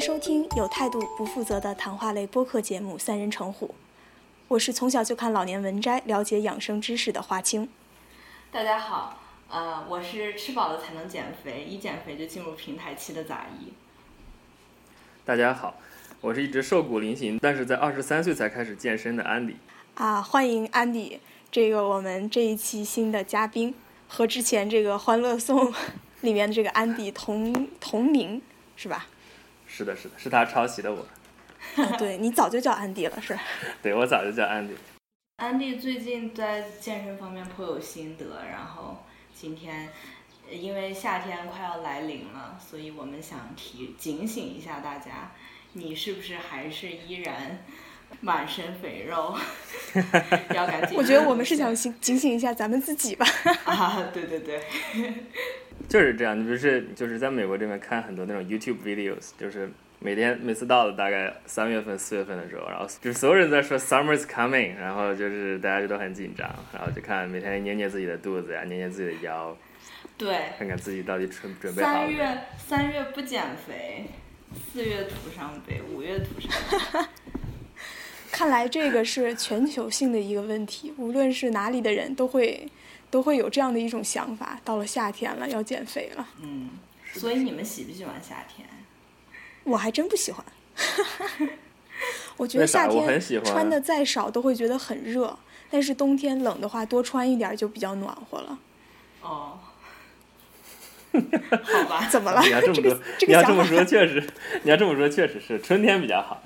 收听有态度不负责的谈话类播客节目《三人成虎》，我是从小就看老年文摘了解养生知识的华清。大家好，呃，我是吃饱了才能减肥，一减肥就进入平台期的杂艺。大家好，我是一直瘦骨嶙峋，但是在二十三岁才开始健身的安迪。啊，欢迎安迪，这个我们这一期新的嘉宾，和之前这个《欢乐颂 》里面的这个安迪同同名，是吧？是的，是的，是他抄袭的我。啊 对你早就叫安迪了，是？对我早就叫安迪。安迪最近在健身方面颇有心得，然后今天呃因为夏天快要来临了，所以我们想提警醒一下大家，你是不是还是依然满身肥肉？要赶紧。我觉得我们是想警警醒一下咱们自己吧。啊，对对对，就是这样，你不是就是在美国这边看很多那种 YouTube videos，就是每天每次到了大概三月份、四月份的时候，然后就是所有人在说 summer's coming，然后就是大家就都很紧张，然后就看每天捏捏自己的肚子呀，捏捏自己的腰，对。看看自己到底准准备好了。三月三月不减肥，四月徒伤悲，五月徒伤悲。看来这个是全球性的一个问题，无论是哪里的人都会都会有这样的一种想法。到了夏天了，要减肥了，嗯，所以你们喜不喜欢夏天？我还真不喜欢。我觉得夏天我很喜欢穿的再少都会觉得很热，但是冬天冷的话多穿一点就比较暖和了。哦，好吧，怎么了？你要这么这个说，这你要这么个想法说确实，你要这么说确实是春天比较好，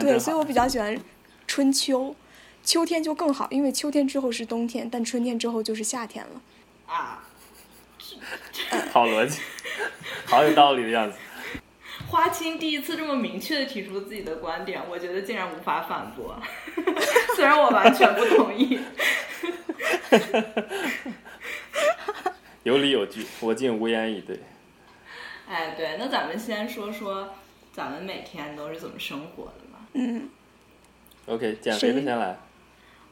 对，所以我。比较喜欢春秋，秋天就更好，因为秋天之后是冬天，但春天之后就是夏天了。啊，好逻辑，好有道理的样子。花青第一次这么明确的提出自己的观点，我觉得竟然无法反驳，虽然我完全不同意。有理有据，我竟无言以对。哎，对，那咱们先说说咱们每天都是怎么生活的吧。嗯，OK，减肥的先来。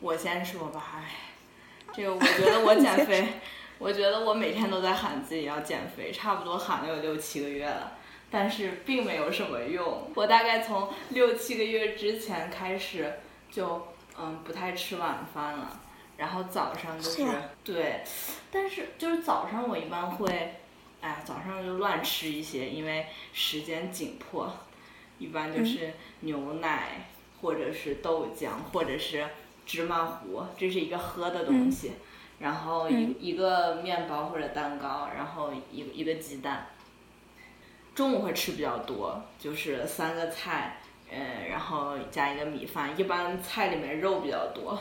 我先说吧，哎，这个我觉得我减肥，我觉得我每天都在喊自己要减肥，差不多喊了有六七个月了，但是并没有什么用。我大概从六七个月之前开始就嗯不太吃晚饭了，然后早上就是呵对，但是就是早上我一般会，哎，早上就乱吃一些，因为时间紧迫，一般就是牛奶。或者是豆浆，或者是芝麻糊，这是一个喝的东西。然后一、嗯一个面包或者蛋糕，然后一个一个鸡蛋。中午会吃比较多，就是三个菜，嗯，然后加一个米饭。一般菜里面肉比较多，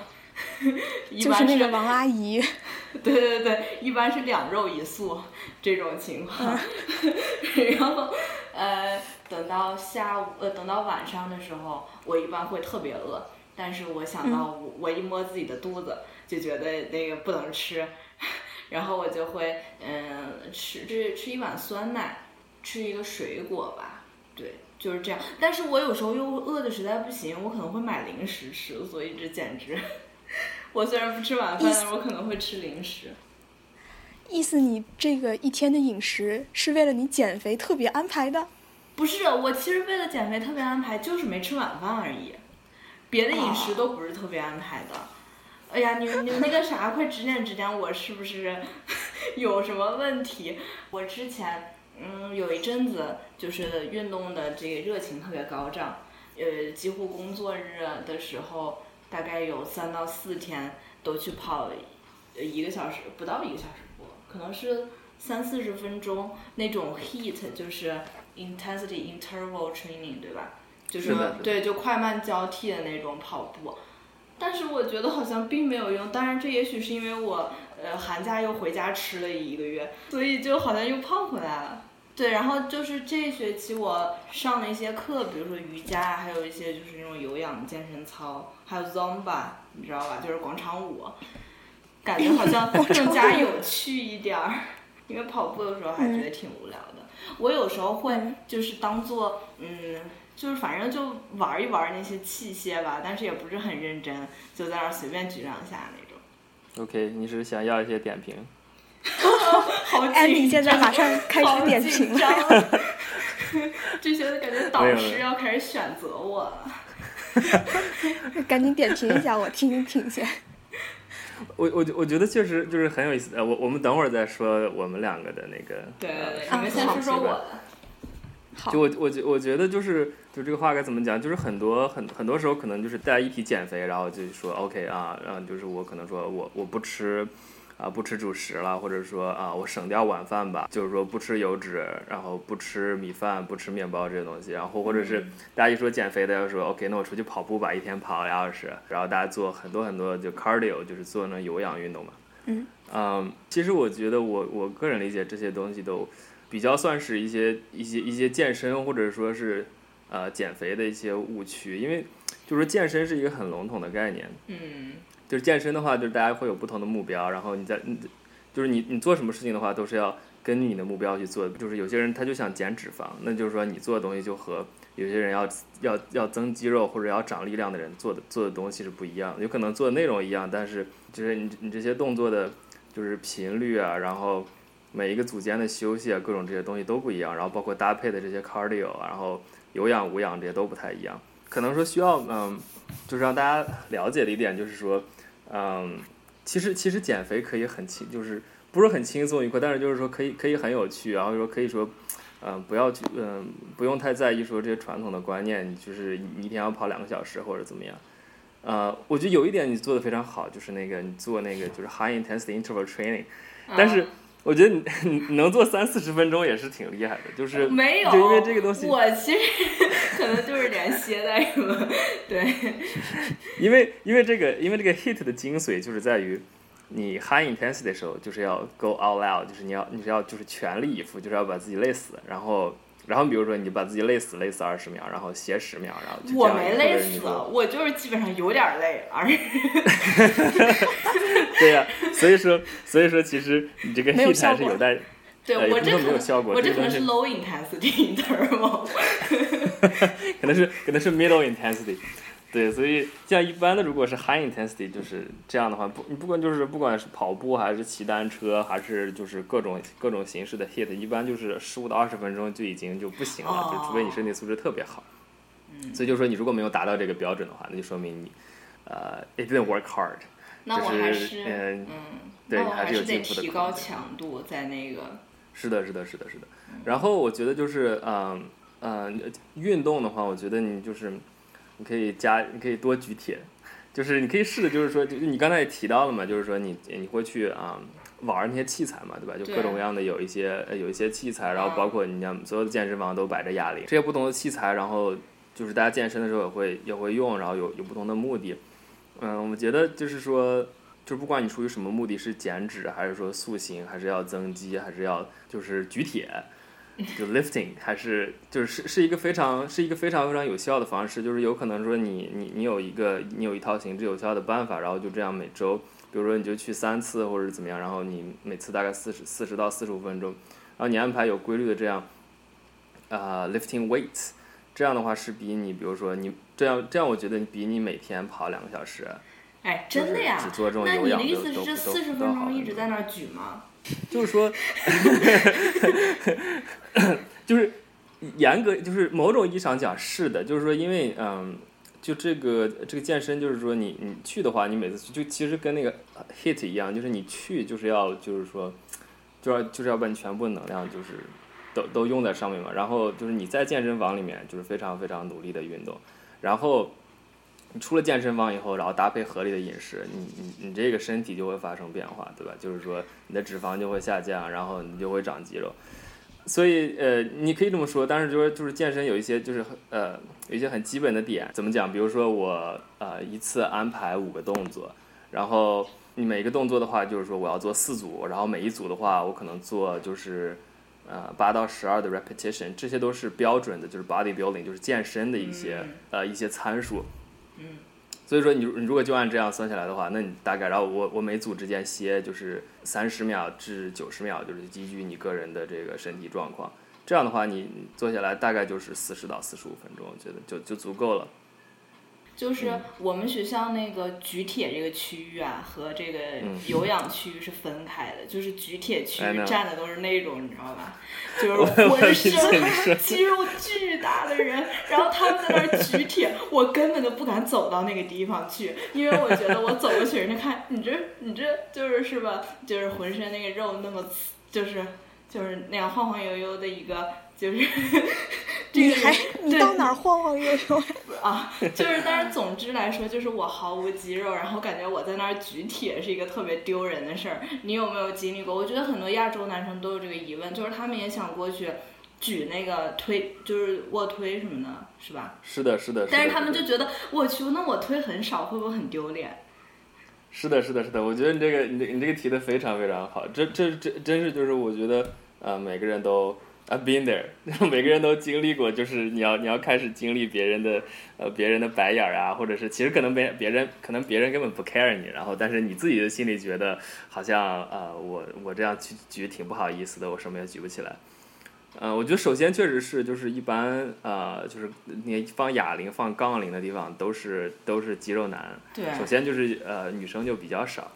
一就般是那个王阿姨，对对对，一般是两肉一素这种情况。然后呃，等到下午呃，等到晚上的时候，我一般会特别饿，但是我想到我,、我一摸自己的肚子，就觉得那个不能吃，然后我就会嗯、吃吃吃一碗酸奶，吃一个水果吧，对。就是这样，但是我有时候又饿的实在不行，我可能会买零食吃，所以这简直，我虽然不吃晚饭，但是我可能会吃零食。意思你这个一天的饮食是为了你减肥特别安排的？不是，我其实为了减肥特别安排，就是没吃晚饭而已，别的饮食都不是特别安排的。哎呀，你们你们那个啥，快指点指点我是不是 有什么问题？我之前嗯有一阵子就是运动的这个热情特别高涨，呃，几乎工作日的时候，大概有三到四天都去跑呃一个小时，不到一个小时步，可能是三四十分钟那种 heat，就是 intensity interval training，对吧？就是对，就快慢交替的那种跑步。但是我觉得好像并没有用，当然这也许是因为我呃寒假又回家吃了一个月，所以就好像又胖回来了。对，然后就是这一学期我上了一些课，比如说瑜伽，还有一些就是那种有氧的健身操，还有 Zumba，你知道吧？就是广场舞，感觉好像 更加有趣一点儿。因为跑步的时候还觉得挺无聊的。我有时候会就是当做嗯，就是反正就玩一玩那些器械吧，但是也不是很认真，就在那儿随便举两下那种。OK，你是想要一些点评？好紧张，安迪现在马上开始点评了。这些感觉导师要开始选择我了。赶紧点评一下，我听听先。我我我觉得确实就是很有意思。呃，我我们等会儿再说我们两个的那个。对对对，呃你们先说说我的。好就，我我觉我觉得就是就这个话该怎么讲，就是很多很很多时候可能就是大家一提减肥，然后就说 OK 啊，然后就是我可能说我我不吃啊不吃主食了，或者说啊我省掉晚饭吧，就是说不吃油脂，然后不吃米饭，不吃面包这些东西，然后或者是大家一说减肥的，要说 OK 那我出去跑步吧，一天跑俩小时，然后大家做很多很多就 cardio，就是做那有氧运动嘛。嗯嗯，其实我觉得我我个人理解这些东西都。比较算是一些一些一些健身或者说是呃减肥的一些误区，因为就是健身是一个很笼统的概念，嗯就是健身的话，就是大家会有不同的目标，然后你在你就是你你做什么事情的话，都是要根据你的目标去做。就是有些人他就想减脂肪，那就是说你做的东西就和有些人要要要增肌肉或者要长力量的人做的做的东西是不一样的，有可能做的内容一样，但是就是你你这些动作的，就是频率啊，然后。每一个组间的休息啊，各种这些东西都不一样，然后包括搭配的这些 cardio，然后有氧无氧这些都不太一样。可能说需要嗯，就是让大家了解的一点就是说，嗯，其实其实减肥可以很轻，就是不是很轻松愉快，但是就是说可以可以很有趣，然后说可以说，嗯，不要去嗯不用太在意说这些传统的观念，就是你一天要跑两个小时或者怎么样。呃，我觉得有一点你做的非常好，就是那个你做那个就是 high intensity interval training，但是。我觉得你你能做三四十分钟也是挺厉害的，就是没有，就因为这个东西，我其实 可能就是点懈怠什么，对，因为因为这个因为这个 hit 的精髓就是在于你 high intensity 的时候就是要 go all out，就是你要你是要就是全力以赴，就是要把自己累死，然后然后比如说你把自己累死累死二十秒，然后歇十秒，然后就我没累死，我就是基本上有点累而已。对呀、啊，所以说，所以说，其实你这个 heat 还是有待，对呃、我这没有效果，我这 可能是 low intensity interval，可能是可能是 middle intensity，对，所以像一般的如果是 high intensity，就是这样的话，不，你不管就是不管是跑步还是骑单车，还是就是各种各种形式的 hit，一般就是十五到二十分钟就已经就不行了，哦、就除非你身体素质特别好。嗯，所以就说你如果没有达到这个标准的话，那就说明你呃 it didn't work hard。那我还是嗯，对，还是有进得提高强度在那个。是的，是的，是的，是的。然后我觉得就是，嗯嗯，运动的话，我觉得你就是，你可以加，你可以多举铁，就是你可以试着，就是说，就是你刚才也提到了嘛，就是说你你会去啊、嗯、玩那些器材嘛，对吧？就各种各样的有一些有一些器材，然后包括你像所有的健身房都摆着哑铃，这些不同的器材，然后就是大家健身的时候也会也会用，然后有有不同的目的。嗯，我觉得就是说，就不管你出于什么目的，是减脂，还是说塑形，还是要增肌，还是要就是举铁，就 lifting，还是就是是是一个非常是一个非常非常有效的方式。就是有可能说你你你有一个你有一套行之有效的办法，然后就这样每周，比如说你就去三次或者怎么样，然后你每次大概四十四十到四十五分钟，然后你安排有规律的这样，啊、uh, lifting weights。这样的话是比你，比如说你这样这样，我觉得比你每天跑两个小时，哎，真的呀？只做这种有氧那你的意思是这都四十分钟一直在那儿举吗？就是说，就是严格，就是某种意义上讲是的，就是说，因为嗯，就这个这个健身，就是说你你去的话，你每次去就其实跟那个 hit 一样，就是你去就是要就是说，就要就是要把你全部能量就是。都都用在上面嘛，然后就是你在健身房里面就是非常非常努力的运动，然后你出了健身房以后，然后搭配合理的饮食，你你你这个身体就会发生变化，对吧？就是说你的脂肪就会下降，然后你就会长肌肉。所以呃，你可以这么说，但是就是就是健身有一些就是呃有一些很基本的点，怎么讲？比如说我呃一次安排五个动作，然后你每一个动作的话，就是说我要做四组，然后每一组的话，我可能做就是。呃，八到十二的 repetition，这些都是标准的，就是 bodybuilding，就是健身的一些、嗯、呃一些参数。嗯。所以说你你如果就按这样算下来的话，那你大概，然后我我每组之间歇就是三十秒至九十秒，就是基于你个人的这个身体状况。这样的话，你做下来大概就是四十到四十五分钟，我觉得就就足够了。就是我们学校那个举铁这个区域啊，和这个有氧区域是分开的。就是举铁区域站的都是那种，你知道吧？就 是浑身肌肉巨大的人，然后他们在那儿举铁，我根本都不敢走到那个地方去，因为我觉得我走过去，人家看你这你这就是是吧？就是浑身那个肉那么，就是就是那样晃晃悠悠的一个。就是，你还你到哪儿晃晃悠悠 啊？就是，但是总之来说，就是我毫无肌肉，然后感觉我在那儿举铁是一个特别丢人的事儿。你有没有经历过？我觉得很多亚洲男生都有这个疑问，就是他们也想过去举那个推，就是卧推什么的，是吧？是的，是的。但是他们就觉得，我去，那我推很少，会不会很丢脸？是的，是的，是的。我觉得你这个，你这你这个提的非常非常好。这这这真是就是我觉得，呃，每个人都。I've been there，每个人都经历过，就是你要你要开始经历别人的呃别人的白眼儿啊，或者是其实可能别别人可能别人根本不 care 你，然后但是你自己的心里觉得好像呃我我这样去举挺不好意思的，我什么也举不起来。嗯，我觉得首先确实是就是一般呃就是你放哑铃放杠铃的地方都是都是肌肉男，对，首先就是呃女生就比较少。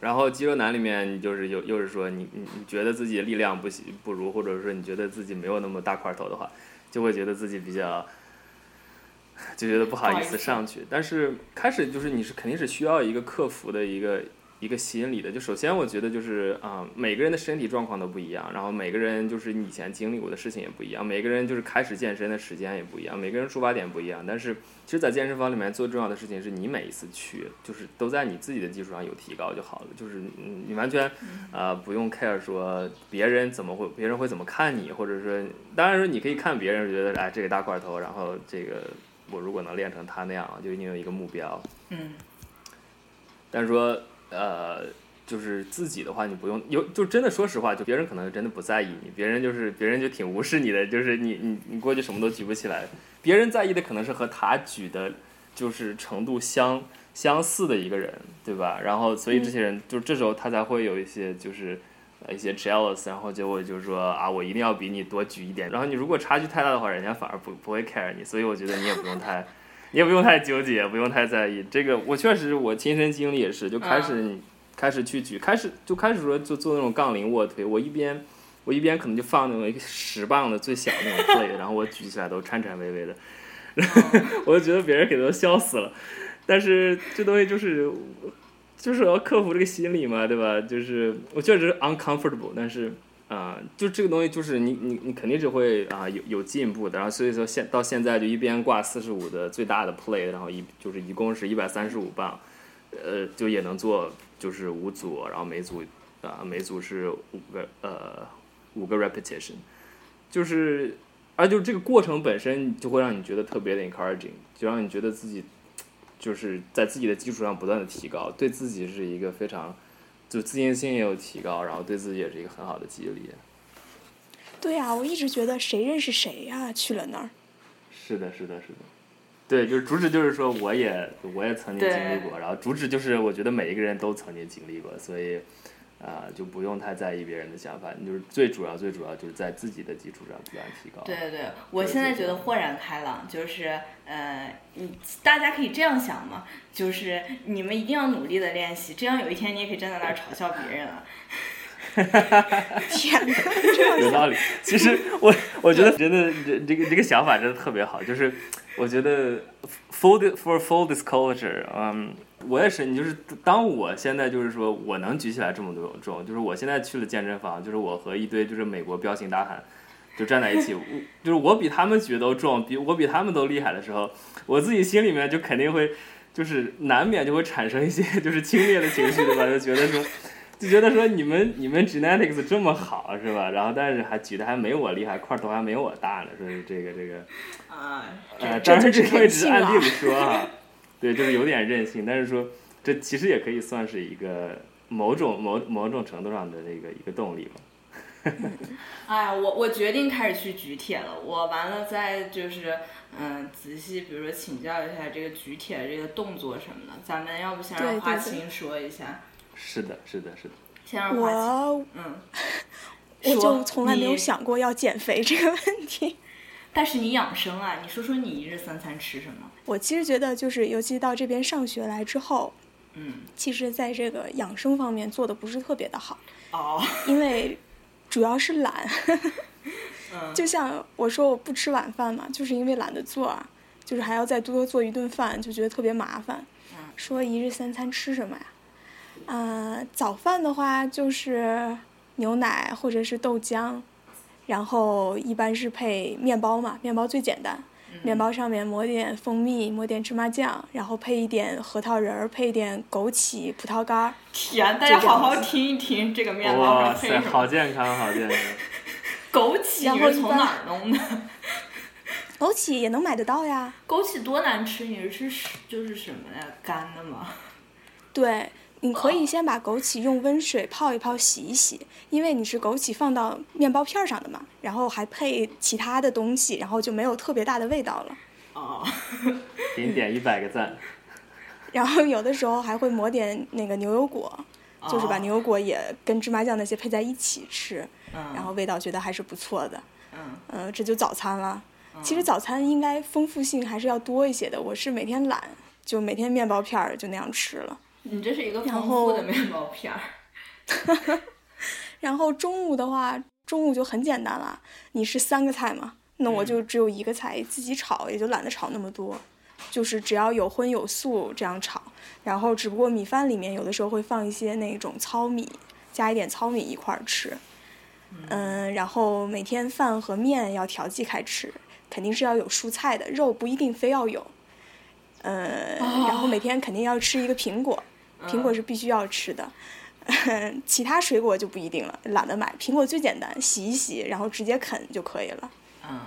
然后肌肉男里面，你就是又又是说你你你觉得自己力量不行不如，或者说你觉得自己没有那么大块头的话，就会觉得自己比较，就觉得不好意思上去。但是开始就是你是肯定是需要一个克服的一个。一个心理的，就首先我觉得就是啊，每个人的身体状况都不一样，然后每个人就是你以前经历过的事情也不一样，每个人就是开始健身的时间也不一样，每个人出发点不一样。但是其实，在健身房里面最重要的事情是你每一次去，就是都在你自己的基础上有提高就好了，就是你完全啊不用 care 说别人怎么会，别人会怎么看你，或者说当然说你可以看别人觉得哎这个大块头，然后这个我如果能练成他那样，就一定有一个目标。嗯。但是说。呃，就是自己的话，你不用有，就真的说实话，就别人可能真的不在意你，别人就是别人就挺无视你的，就是你你你过去什么都举不起来，别人在意的可能是和他举的，就是程度相相似的一个人，对吧？然后所以这些人就这时候他才会有一些就是一些 jealous，然后结果就是说啊，我一定要比你多举一点，然后你如果差距太大的话，人家反而不不会 care 你，所以我觉得你也不用太。你 也不用太纠结，不用太在意这个。我确实，我亲身经历也是，就开始开始去举，开始就开始说就做那种杠铃卧推。我一边我一边可能就放那种一个十磅的最小那种 plate，然后我举起来都颤颤巍巍的，我就觉得别人给都笑死了。但是这东西就是就是要克服这个心理嘛，对吧？就是我确实 uncomfortable，但是。啊，就这个东西，就是你你你肯定是会啊有有进步的，然后所以说现到现在就一边挂四十五的最大的 play，然后一就是一共是一百三十五磅，呃，就也能做就是五组，然后每组啊每组是五个呃五个 repetition，就是而就这个过程本身就会让你觉得特别的 encouraging，就让你觉得自己就是在自己的基础上不断的提高，对自己是一个非常。就自信心也有提高，然后对自己也是一个很好的激励。对呀，我一直觉得谁认识谁呀？去了那儿。是的，是的，是的。对，就是主旨就是说，我也我也曾经经历过，然后主旨就是我觉得每一个人都曾经经历过，所以。啊，就不用太在意别人的想法，你就是最主要、最主要就是在自己的基础上不断提高。对对对，我现在觉得豁然开朗，就是呃，你大家可以这样想嘛，就是你们一定要努力的练习，这样有一天你也可以站在那儿嘲笑别人了。天哪，有道理。其实我我觉得真的这这个这个想法真的特别好，就是我觉得 full for full disclosure，嗯。我也是，你就是当我现在就是说我能举起来这么多重，就是我现在去了健身房，就是我和一堆就是美国彪形大汉就站在一起，就是我比他们举都重，比我比他们都厉害的时候，我自己心里面就肯定会就是难免就会产生一些 就是轻蔑的情绪，对吧？就觉得说就觉得说你们你们 genetics 这么好是吧？然后但是还举的还没我厉害，块头还没我大呢，说是这个这个啊，呃，当然这东西只是暗地里说啊。对，就是有点任性，但是说这其实也可以算是一个某种某某种程度上的那个一个动力吧。哎，我我决定开始去举铁了。我完了再就是嗯，仔细比如说请教一下这个举铁这个动作什么的。咱们要不先让华清说一下？是的，是的，是的。先让华清。嗯。我就从来没有想过要减肥这个问题。但是你养生啊，你说说你一日三餐吃什么？我其实觉得，就是尤其到这边上学来之后，嗯，其实在这个养生方面做的不是特别的好，哦，因为主要是懒。嗯，就像我说我不吃晚饭嘛，就是因为懒得做啊，就是还要再多做一顿饭，就觉得特别麻烦。嗯说一日三餐吃什么呀？啊、早饭的话就是牛奶或者是豆浆，然后一般是配面包嘛，面包最简单。面包上面抹点蜂蜜，抹点芝麻酱，然后配一点核桃仁儿，配一点枸杞、葡萄干儿。天，大家好好听一听这个面包哇塞，好？健康，好健康。枸杞然你是从后一般哪儿弄的？枸杞也能买得到呀。枸杞多难吃，你是吃就是什么呀？干的吗？对，你可哦以先把枸杞用温水泡一泡，洗一洗，因为你是枸杞放到面包片儿上的嘛，然后还配其他的东西，然后就没有特别大的味道了。哦，给你点一百个赞。然后有的时候还会抹点那个牛油果，就是把哦牛油果也跟芝麻酱那些配在一起吃，嗯，然后味道觉得还是不错的。嗯，呃，这就早餐了。其实早餐应该丰富性还是要多一些的，我是每天懒，就每天面包片儿就那样吃了。你这是一个然丰富的面包片儿。然后中午的话，中午就很简单了，你是三个菜嘛，那我就只有一个菜，自己炒也就懒得炒那么多，就是只要有荤有素这样炒。然后只不过米饭里面有的时候会放一些那种糙米，加一点糙米一块儿吃。嗯，然后每天饭和面要调剂开吃，肯定是要有蔬菜的，肉不一定非要有。呃，然后每天肯定要吃一个苹果，苹果是必须要吃的。其他水果就不一定了，懒得买。苹果最简单，洗一洗，然后直接啃就可以了。嗯，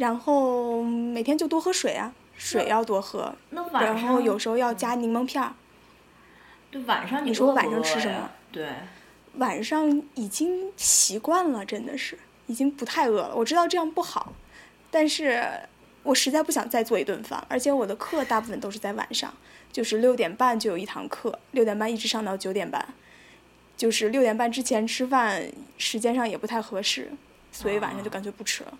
然后每天就多喝水啊，水要多喝。那晚上然后有时候要加柠檬片儿。对晚上你说晚上吃什么？对，晚上已经习惯了，真的是已经不太饿了。我知道这样不好，但是我实在不想再做一顿饭，而且我的课大部分都是在晚上，就是六点半就有一堂课，六点半一直上到九点半，就是六点半之前吃饭时间上也不太合适，所以晚上就干脆不吃了。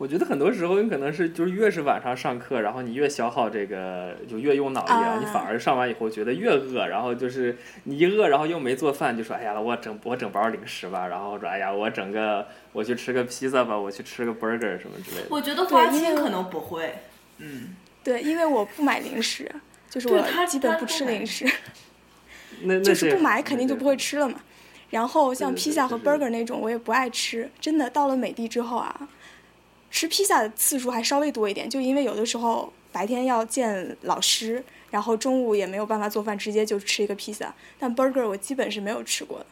我觉得很多时候你可能是就是越是晚上上课，然后你越消耗这个就越用脑力啊，啊你反而上完以后觉得越饿，然后就是你一饿，然后又没做饭，就说哎呀我整我整包零食吧，然后说哎呀我整个我去吃个披萨吧，我去吃个 burger 什么之类的。我觉得对因为花青可能不会。嗯，对，因为我不买零食，就是我基本不吃零食。那那就是不买肯定就不会吃了嘛。然后像披萨和 burger 那种我也不爱吃，真的到了美的之后啊，吃披萨的次数还稍微多一点，就因为有的时候白天要见老师，然后中午也没有办法做饭，直接就吃一个披萨。但 burger 我基本是没有吃过的，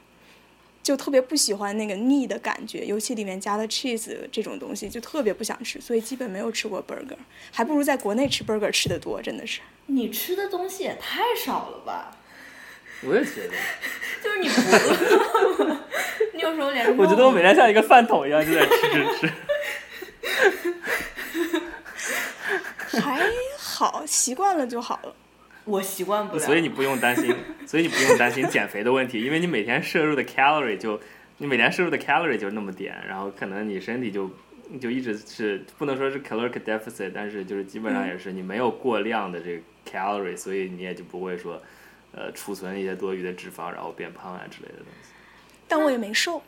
就特别不喜欢那个腻的感觉，尤其里面加了 cheese 这种东西，就特别不想吃，所以基本没有吃过 burger，还不如在国内吃 burger 吃的多，真的是。你吃的东西也太少了吧？我也觉得，就是你不饿，你有时候连肉我觉得我每天像一个饭桶一样就在吃吃吃。还好，习惯了就好了。我习惯不了，所以你不用担心，所以你不用担心减肥的问题，因为你每天摄入的 calorie 就，你每天摄入的 calorie 就那么点，然后可能你身体就就一直是不能说是 caloric deficit，但是就是基本上也是你没有过量的这个 calorie，所以你也就不会说，呃，储存一些多余的脂肪，然后变胖啊之类的东西。但我也没瘦，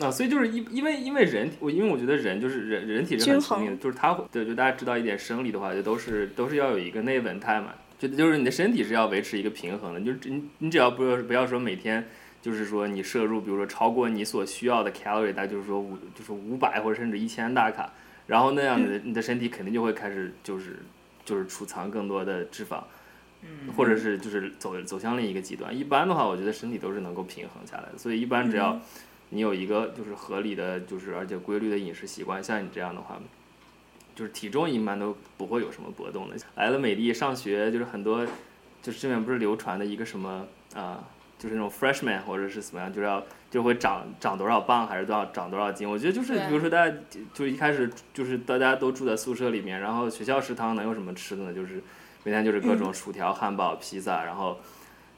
啊，所以就是因因为因为人，我因为我觉得人就是人人体是很均聪明的，就是他会对，就大家知道一点生理的话，就都是都是要有一个内稳态嘛，就就是你的身体是要维持一个平衡的，就是你你只要不要不要说每天就是说你摄入，比如说超过你所需要的 calorie，大概就是说五就是五百或者甚至一千大卡，然后那样的你的身体肯定就会开始就是就是储藏更多的脂肪。嗯，或者是就是走走向另一个极端。一般的话，我觉得身体都是能够平衡下来的。所以一般只要你有一个就是合理的，就是而且规律的饮食习惯，像你这样的话，就是体重一般都不会有什么波动的。来了美的上学，就是很多就是这边不是流传的一个什么啊、就是那种 freshman 或者是怎么样，就是要就会长长多少磅还是多少长多少斤。我觉得就是比如说大家就一开始就是大家都住在宿舍里面，然后学校食堂能有什么吃的呢？就是每天就是各种薯条、汉堡、披萨，然后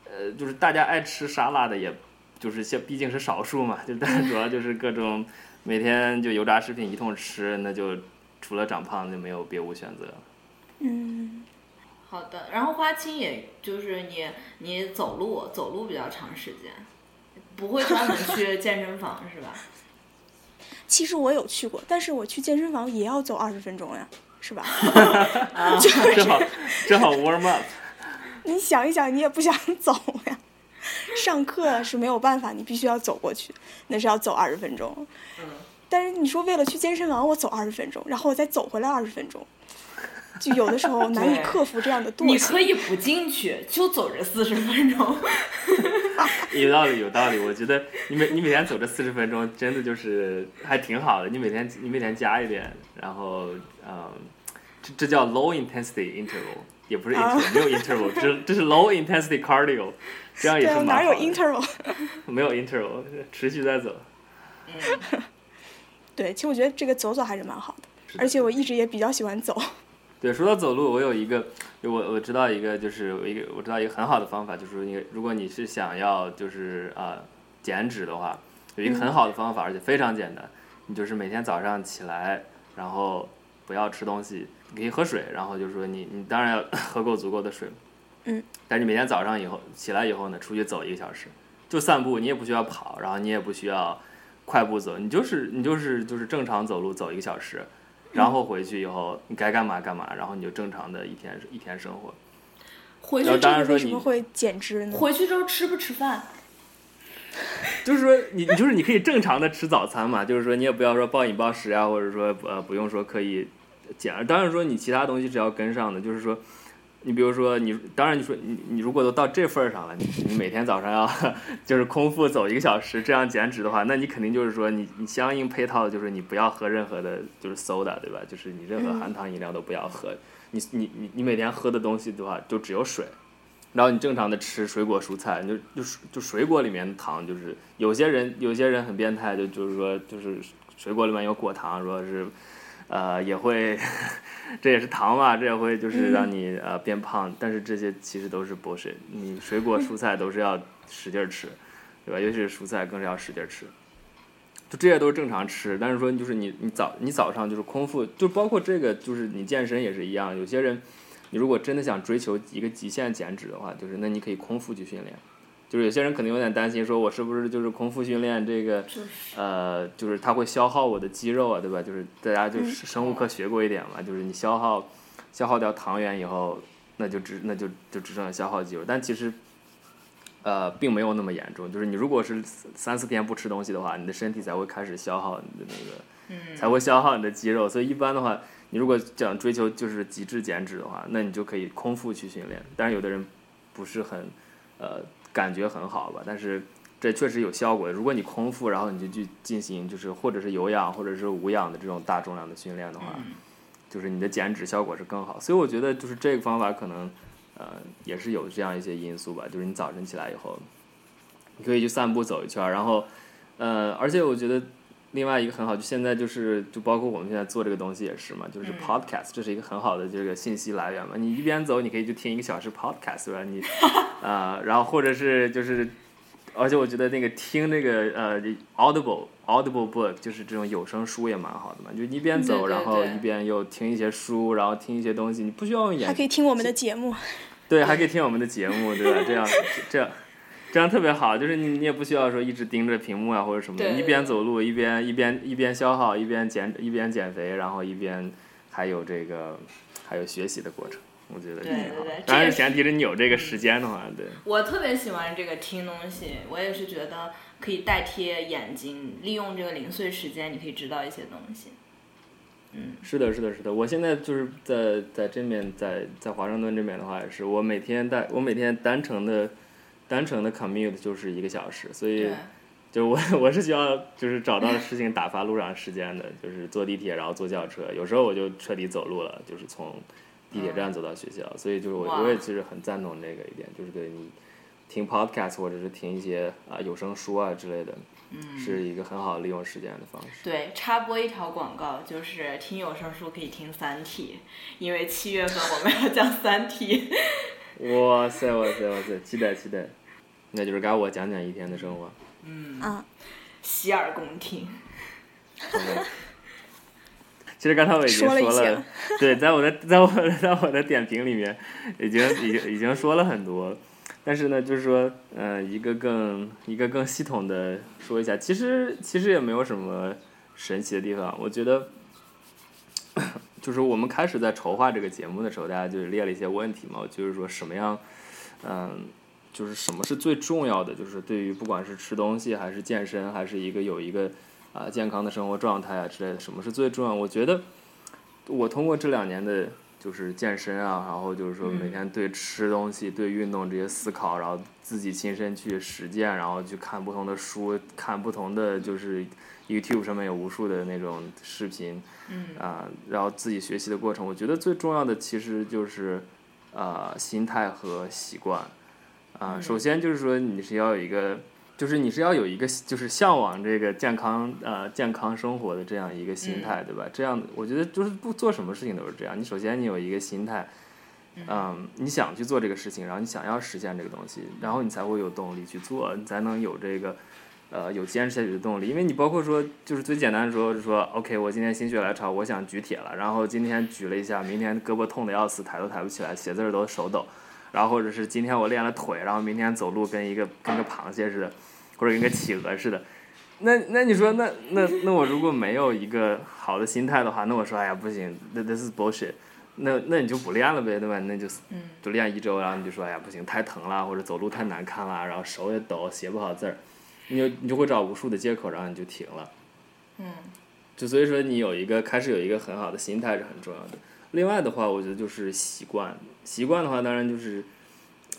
呃，就是大家爱吃沙拉的也就是像毕竟是少数嘛，就 但主要就是各种每天就油炸食品一通吃，那就除了长胖就没有别无选择。嗯，好的，然后花青也就是你你走路走路比较长时间，不会专门 去健身房是吧？其实我有去过，但是我去健身房也要走二十分钟呀，是吧？正好正好 warm up。你想一想，你也不想走呀。上课是没有办法，你必须要走过去，那是要走二十分钟。嗯，但是你说为了去健身房，我走二十分钟，然后我再走回来二十分钟，就有的时候难以克服这样的惰性。你可以不进去，就走这四十分钟。有道理，有道理。我觉得你每你每天走这四十分钟，真的就是还挺好的。你每天你每天加一点，然后嗯，这这叫 low intensity interval，也不是 interval，、没有 interval，这这是 low intensity cardio，这样也是哪有 interval？没有 interval，持续在走。对，其实我觉得这个走走还是蛮好的，的而且我一直也比较喜欢走。对，说到走路，我有一个，我我知道一个，就是我一个我知道一个很好的方法，就是你如果你是想要就是啊、减脂的话，有一个很好的方法，而且非常简单，你就是每天早上起来，然后不要吃东西，你可以喝水，然后就是说你你当然要 喝够足够的水，嗯，但是你每天早上以后起来以后呢，出去走一个小时，就散步，你也不需要跑，然后你也不需要快步走，你就是你就是就是正常走路走一个小时。然后回去以后，你该干嘛干嘛，然后你就正常的一天一天生活。回去这个当然说你为什么会减脂呢？回去之后吃不吃饭？就是说你你就是你可以正常的吃早餐嘛，就是说你也不要说暴饮暴食啊，或者说呃不用说刻意减。当然说你其他东西是要跟上的，就是说你比如说你当然你说你你如果都到这份儿上了，你你每天早上要就是空腹走一个小时这样减脂的话，那你肯定就是说你你相应配套的就是你不要喝任何的就是 soda 对吧？就是你任何含糖饮料都不要喝，你你你你每天喝的东西的话就只有水。然后你正常的吃水果蔬菜，你就就就水果里面的糖，就是有些人有些人很变态，就就是说就是水果里面有果糖，说是呃也会 这也是糖嘛，这也会就是让你呃变胖，但是这些其实都是 bullshit，你水果蔬菜都是要使劲儿吃，对吧？尤其是蔬菜更是要使劲儿吃。就这些都是正常吃，但是说就是你你早你早上就是空腹，就包括这个就是你健身也是一样，有些人你如果真的想追求一个极限减脂的话，就是那你可以空腹去训练。就是有些人可能有点担心，说我是不是就是空腹训练这个，呃，就是它会消耗我的肌肉啊，对吧？就是大家就是嗯生物课学过一点嘛，就是你消耗消耗掉糖原以后，那就只那就就只剩下消耗肌肉，但其实。呃，并没有那么严重，就是你如果是三四天不吃东西的话，你的身体才会开始消耗你的那个嗯，才会消耗你的肌肉，所以一般的话，你如果想追求就是极致减脂的话，那你就可以空腹去训练。但是有的人不是很，呃，感觉很好吧，但是这确实有效果。如果你空腹，然后你就去进行就是或者是有氧或者是无氧的这种大重量的训练的话，嗯就是你的减脂效果是更好。所以我觉得就是这个方法可能，呃，也是有这样一些因素吧。就是你早晨起来以后，你可以去散步走一圈儿，然后，呃，而且我觉得另外一个很好，就现在就是就包括我们现在做这个东西也是嘛，就是嗯 podcast，这是一个很好的这个信息来源嘛。你一边走，你可以就听一个小时 podcast，对吧？你，呃，然后或者是就是，而且我觉得那个听那个呃 audible audible book 就是这种有声书也蛮好的嘛，就一边走，对对然后一边又听一些书，然后听一些东西，你不需要用眼还可以听我们的节目。对，还可以听我们的节目，对吧？这样这样这样特别好，就是你你也不需要说一直盯着屏幕啊或者什么的，一边走路一边一边一边消耗，一边减一边减肥，然后一边还有这个还有学习的过程，我觉得对挺好对对。当然这个前提是你有这个时间的话，对。我特别喜欢这个听东西，我也是觉得可以代替眼睛，利用这个零碎时间，你可以知道一些东西。嗯，是的，是的，是的。我现在就是在在这边，在在华盛顿这边的话，也是我每天单我每天单程的单程的 commute 就是一个小时，所以，就我我是需要就是找到事情打发路上时间的，就是坐地铁，然后坐轿车，有时候我就彻底走路了，就是从地铁站走到学校，所以就是我我也其实很赞同这个一点，就是对你听 podcast 或者是听一些啊有声书啊之类的，嗯，是一个很好利用时间的方式。对，插播一条广告，就是听有声书可以听《三体》，因为七月份我们要讲《三体》。哇塞哇塞哇塞，期待期待，那就是该我讲讲一天的生活。嗯。啊，洗耳恭听。其实刚才我已经说了 对，在我的在我的在我的点评里面，已经已经已经说了很多，但是呢，就是说，呃，一个更一个更系统的说一下，其实其实也没有什么神奇的地方，我觉得，就是我们开始在筹划这个节目的时候，大家就列了一些问题嘛，就是说什么样，嗯、就是什么是最重要的，就是对于不管是吃东西还是健身，还是一个有一个啊、健康的生活状态啊之类的，什么是最重要？我觉得我通过这两年的就是健身啊，然后就是说每天对吃东西、对运动这些思考，然后自己亲身去实践，然后去看不同的书，看不同的就是 YouTube 上面有无数的那种视频，嗯。啊、然后自己学习的过程，我觉得最重要的其实就是啊、心态和习惯啊、嗯首先就是说你是要有一个。就是你是要有一个就是向往这个健康呃健康生活的这样一个心态，对吧？这样我觉得就是不做什么事情都是这样。你首先你有一个心态，嗯，你想去做这个事情，然后你想要实现这个东西，然后你才会有动力去做，你才能有这个呃有坚持下去的动力。因为你包括说就是最简单的说，就说 OK，我今天心血来潮，我想举铁了，然后今天举了一下，明天胳膊痛的要死，抬都抬不起来，写字儿都手抖。然后或者是今天我练了腿，然后明天走路跟一个跟个螃蟹似的，或者跟个企鹅似的。那那你说那那那我如果没有一个好的心态的话，那我说哎呀不行，那 this is bullshit。那那你就不练了呗，对吧？那就嗯就练一周，然后你就说哎呀不行，太疼了，或者走路太难看了，然后手也抖，写不好字儿，你就你就会找无数的借口，然后你就停了。嗯就所以说你有一个开始有一个很好的心态是很重要的。另外的话，我觉得就是习惯，习惯的话当然就是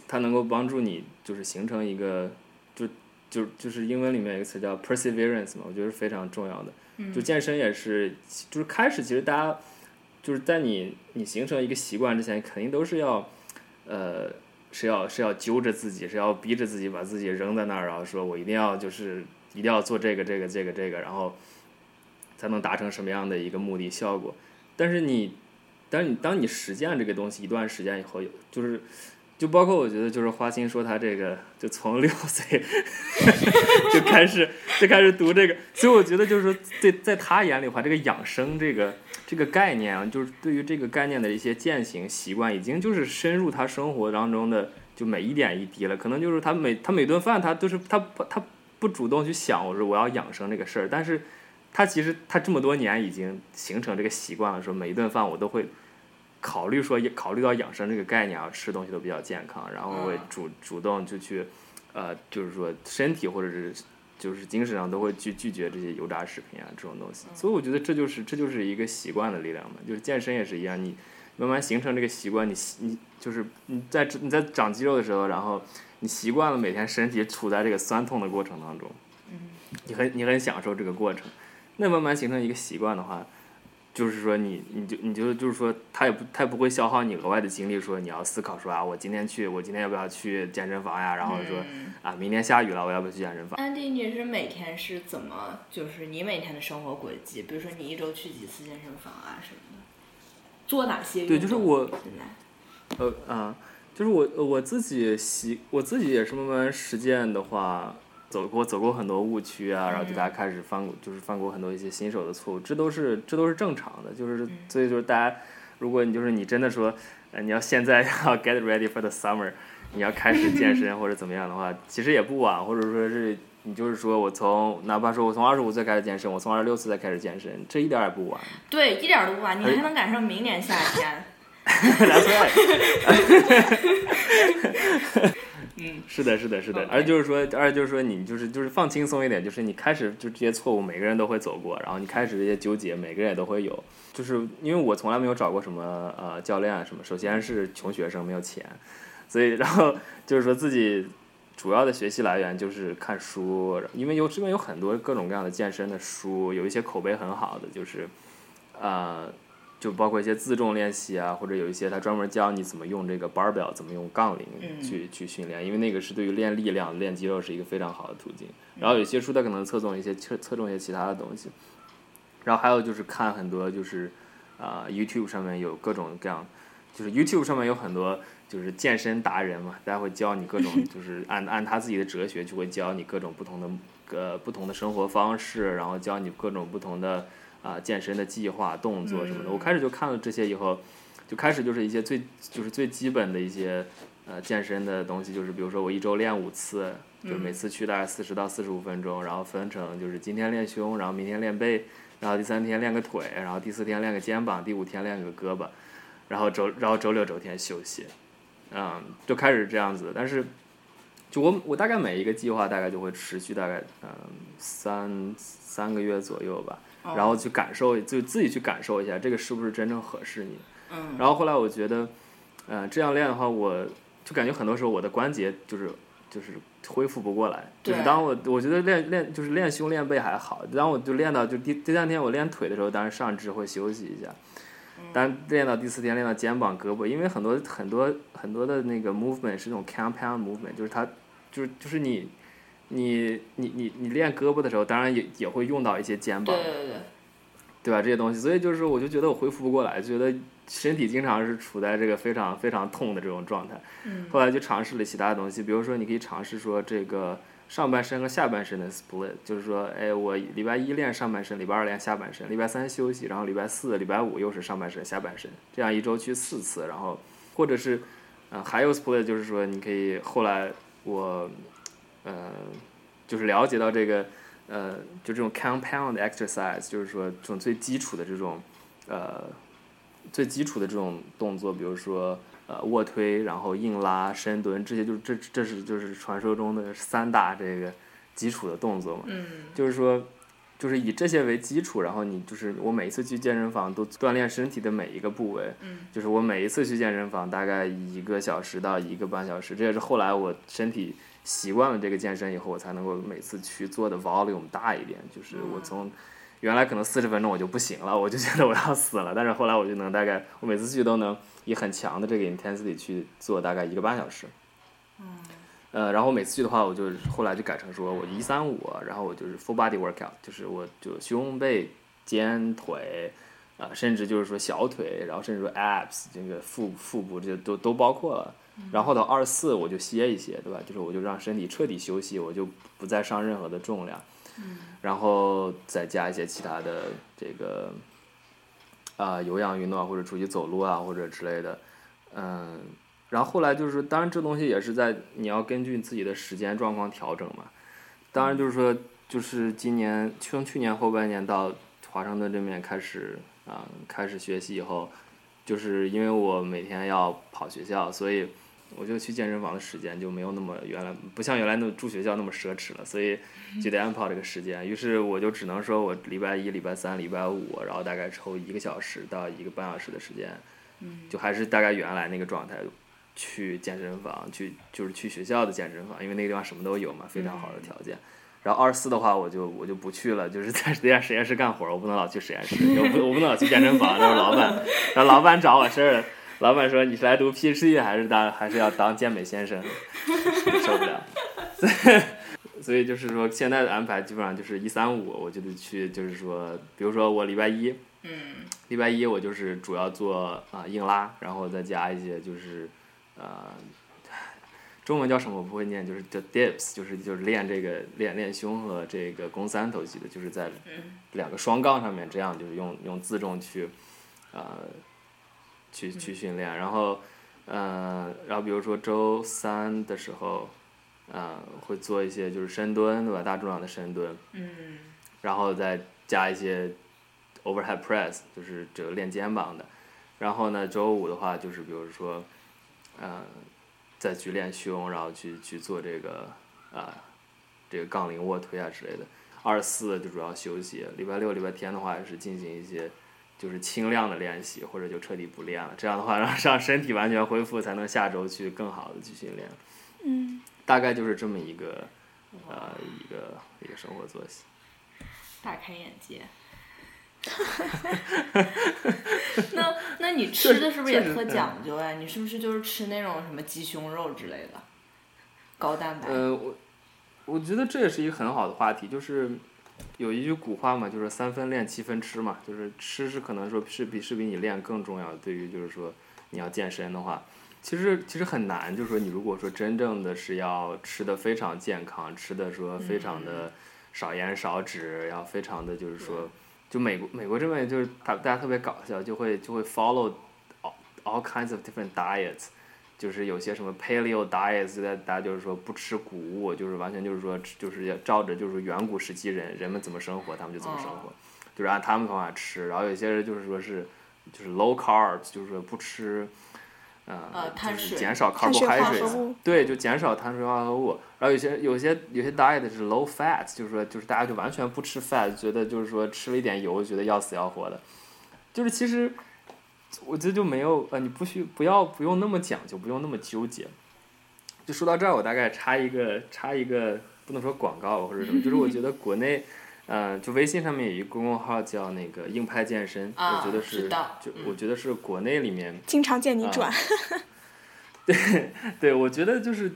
它能够帮助你就是形成一个就就就是英文里面有一个词叫 perseverance 嘛，我觉得是非常重要的。就健身也是，就是开始其实大家就是在你你形成一个习惯之前，肯定都是要呃是要是要揪着自己，是要逼着自己把自己扔在那儿，然后说我一定要就是一定要做这个这个这个这个，然后才能达成什么样的一个目的效果。但是你，但是你当你实践这个东西一段时间以后，有就是就包括我觉得就是花心说他这个就从六岁 就开始就开始读这个，所以我觉得就是说在在他眼里的话，这个养生这个这个概念啊，就是对于这个概念的一些践行习惯，已经就是深入他生活当中的就每一点一滴了。可能就是他每他每顿饭他都是他不他不主动去想我说我要养生这个事儿，但是他其实他这么多年已经形成这个习惯了，说每一顿饭我都会考虑说考虑到养生这个概念啊，吃东西都比较健康，然后我会嗯。主主动就去呃就是说身体或者是就是精神上都会去拒绝这些油炸食品啊这种东西，所以我觉得这就是这就是一个习惯的力量嘛，就是健身也是一样，你慢慢形成这个习惯，你习你就是你在你在长肌肉的时候，然后你习惯了每天身体处在这个酸痛的过程当中，你很你很享受这个过程，那慢慢形成一个习惯的话。就是说你，你就你就就是说，他也不他也不会消耗你额外的精力，说你要思考说啊，我今天去，我今天要不要去健身房呀？然后说嗯啊，明天下雨了，我要不要去健身房？安迪，你是每天是怎么，就是你每天的生活轨迹？比如说你一周去几次健身房啊什么的，做哪些运动？对就是我呃啊，就是我呃我自己习我自己也是慢慢实践的话，走过走过很多误区啊，然后就大家开始犯过就是犯过很多一些新手的错误，这都是这都是正常的，就是所以就是大家，如果你就是你真的说，呃你要现在要 get ready for the summer，你要开始健身或者怎么样的话，其实也不晚，或者说是你就是说我从哪怕说我从二十五岁开始健身，我从二十六岁才开始健身，这一点儿也不晚。对，一点儿都不晚，你还能赶上明年夏天。是的，是的，是的，而就是说，而就是说，你就是就是放轻松一点，就是你开始就这些错误，每个人都会走过，然后你开始这些纠结，每个人也都会有。就是因为我从来没有找过什么呃教练啊什么，首先是穷学生没有钱，所以然后就是说自己主要的学习来源就是看书，因为有这边有很多各种各样的健身的书，有一些口碑很好的，就是呃。就包括一些自重练习啊，或者有一些他专门教你怎么用这个 barbell，怎么用杠铃嗯。去、去训练，因为那个是对于练力量、练肌肉是一个非常好的途径。然后有些书它可能侧重一些侧侧重一些其他的东西，然后还有就是看很多就是啊、YouTube 上面有各种各样就是 YouTube 上面有很多就是健身达人嘛，大家会教你各种 就是按按他自己的哲学就会教你各种不同的呃不同的生活方式，然后教你各种不同的啊、健身的计划动作什么的。我开始就看了这些以后，就开始就是一些最就是最基本的一些呃健身的东西，就是比如说我一周练五次，就是每次去大概四十到四十五分钟，然后分成就是今天练胸，然后明天练背，然后第三天练个腿，然后第四天练个肩膀，第五天练个胳膊，然后周然后周六周天休息，嗯，就开始这样子。但是就我我大概每一个计划大概就会持续大概嗯三三个月左右吧，哦然后去感受就自己去感受一下这个是不是真正合适你。嗯然后后来我觉得，呃，这样练的话，我就感觉很多时候我的关节就是就是恢复不过来。就是当我我觉得练练就是练胸练背还好，当我就练到就第第三天我练腿的时候，当然上肢会休息一下。但练到第四天，练到肩膀、胳膊，因为很多很多很多的那个 movement 是那种 compound movement，就是它就是就是你你你你你练胳膊的时候，当然也也会用到一些肩膀对，对对，对吧？这些东西，所以就是我就觉得我恢复不过来，觉得身体经常是处在这个非常非常痛的这种状态。嗯后来就尝试了其他东西，比如说你可以尝试说这个上半身和下半身的 split，就是说，哎，我礼拜一练上半身，礼拜二练下半身，礼拜三休息，然后礼拜四、礼拜五又是上半身、下半身，这样一周去四次，然后或者是，呃，还有 split 就是说你可以后来我，呃，就是了解到这个。呃，就这种 compound exercise，就是说这种最基础的这种，呃，最基础的这种动作，比如说呃卧推，然后硬拉、深蹲，这些就是这这是就是传说中的三大这个基础的动作嘛。嗯就是说，就是以这些为基础，然后你就是我每一次去健身房都锻炼身体的每一个部位，嗯就是我每一次去健身房大概一个小时到一个半小时，这也是后来我身体习惯了这个健身以后，我才能够每次去做的 volume 大一点。就是我从原来可能四十分钟我就不行了，我就觉得我要死了，但是后来我就能大概我每次去都能以很强的这个 intensity 去做大概一个半小时。呃，然后每次去的话，我就后来就改成说我一三五，然后我就是 full body workout，就是我就胸背肩腿，啊、甚至就是说小腿，然后甚至说 abs 这个腹腹部这些都都包括了。然后到二四我就歇一歇，对吧？就是我就让身体彻底休息，我就不再上任何的重量，然后再加一些其他的这个啊、有氧运动啊，或者出去走路啊，或者之类的，嗯。然后后来就是，当然这东西也是在你要根据自己的时间状况调整嘛。当然就是说，就是今年从去年后半年到华盛顿这边开始啊、开始学习以后，就是因为我每天要跑学校，所以我就去健身房的时间就没有那么原来不像原来那么住学校那么奢侈了，所以就得安排这个时间。于是我就只能说我礼拜一、礼拜三、礼拜五，然后大概抽一个小时到一个半小时的时间，就还是大概原来那个状态。去健身房，去就是去学校的健身房，因为那个地方什么都有嘛，非常好的条件。然后二四的话，我就我就不去了，就是在 实验实验室干活，我不能老去实验室，我不我不能老去健身房，那是老板，然后老板找我事儿，老板说你是来读 PhD 还是当还是要当健美先生，受不了。所以就是说，现在的安排基本上就是一三五，我就得去，就是说，比如说我礼拜一，嗯。礼拜一我就是主要做啊、硬拉，然后再加一些就是呃，中文叫什么我不会念，就是叫 dips，就是就是练这个练练胸和这个肱三头肌的，就是在两个双杠上面这样就是用用自重去呃去去训练，然后呃然后比如说周三的时候，呃会做一些就是深蹲对吧，大重量的深蹲，嗯。然后再加一些 overhead press，就是这个练肩膀的。然后呢，周五的话就是比如说，呃，再去练胸，然后去去做这个啊、这个杠铃卧推啊之类的。二四就主要休息，礼拜六、礼拜天的话也是进行一些就是轻量的练习，或者就彻底不练了。这样的话，让让身体完全恢复，才能下周去更好的去训练。嗯，大概就是这么一个呃一个一个生活作息。大开眼界。那 那你吃的是不是也特讲究呀？你是不是就是吃那种什么鸡胸肉之类的，高蛋白？呃，我我觉得这也是一个很好的话题，就是有一句古话嘛，就是三分练七分吃嘛，就是吃是可能说是比是比你练更重要，对于就是说你要健身的话，其实其实很难。就是说，你如果说真正的是要吃的非常健康，吃的说非常的少盐少脂，然后非常的就是说，就美国美国这边就是大大家特别搞笑，就会就会 follow all all kinds of different diets。就是有些什么 paleo diets，大家就是说不吃谷物，就是完全就是说就是要照着就是远古时期人人们怎么生活，他们就怎么生活，就是按他们方法吃。然后有些人就是说是就是 low carbs，就是说不吃，呃，就是减少碳水化合 carbohydrates，物对，就减少碳水化合物。然后有些有些有些 diet 是 low fat，就是说就是大家就完全不吃 fat，觉得就是说吃了一点油，觉得要死要活的。就是其实我觉得就没有呃，你不需不要不用那么讲究，不用那么纠结。就说到这儿，我大概插一个插一个，不能说广告或者什么，就是我觉得国内，呃，就微信上面有一个公众号叫那个硬派健身，啊我觉得是就嗯我觉得是国内里面经常见你啊 对，对，我觉得就是，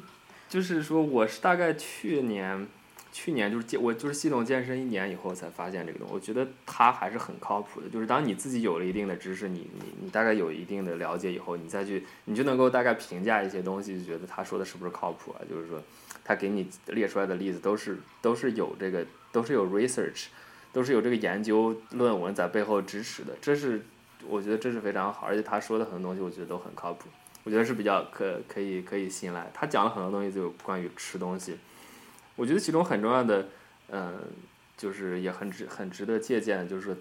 就是说，我是大概去年，去年就是健，我就是系统健身一年以后才发现这个东西。我觉得它还是很靠谱的。就是当你自己有了一定的知识，你你你大概有一定的了解以后，你再去，你就能够大概评价一些东西，就觉得他说的是不是靠谱啊？就是说，他给你列出来的例子都是都是有这个，都是有 research，都是有这个研究论文在背后支持的。这是我觉得这是非常好，而且他说的很多东西，我觉得都很靠谱。我觉得是比较可可以可以信赖。他讲了很多东西，就关于吃东西。我觉得其中很重要的，嗯、就是也很值很值得借鉴的，就是，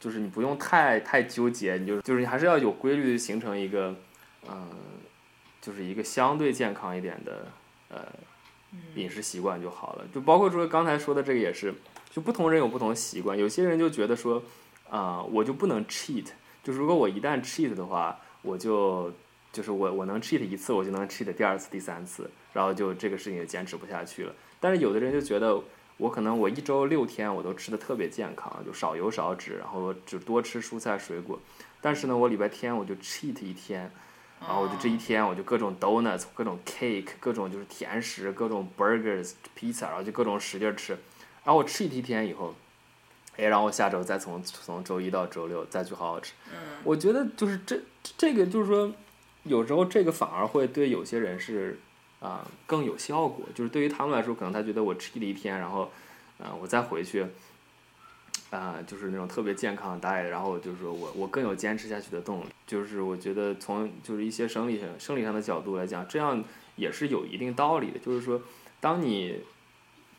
就是你不用太太纠结，你就就是你还是要有规律的形成一个，嗯、就是一个相对健康一点的呃饮食习惯就好了。就包括说刚才说的这个也是，就不同人有不同的习惯，有些人就觉得说，啊、我就不能 cheat，就是如果我一旦 cheat 的话，我就就是我我能 cheat 一次，我就能 cheat 第二次、第三次，然后就这个事情就坚持不下去了。但是有的人就觉得，我可能我一周六天我都吃的特别健康，就少油少脂，然后就多吃蔬菜水果。但是呢，我礼拜天我就 cheat 一天，然后我就这一天我就各种 donuts、各种 cake、各种就是甜食、各种 burgers、pizza，然后就各种使劲儿吃。然后我 cheat 一天以后，哎，然后我下周再从从周一到周六再去好好吃。我觉得就是这这个就是说，有时候这个反而会对有些人是啊、更有效果，就是对于他们来说，可能他觉得我吃了一天，然后啊、我再回去。啊、就是那种特别健康的 diet，然后就是说我我更有坚持下去的动力。就是我觉得从就是一些生理上生理上的角度来讲，这样也是有一定道理的。就是说，当你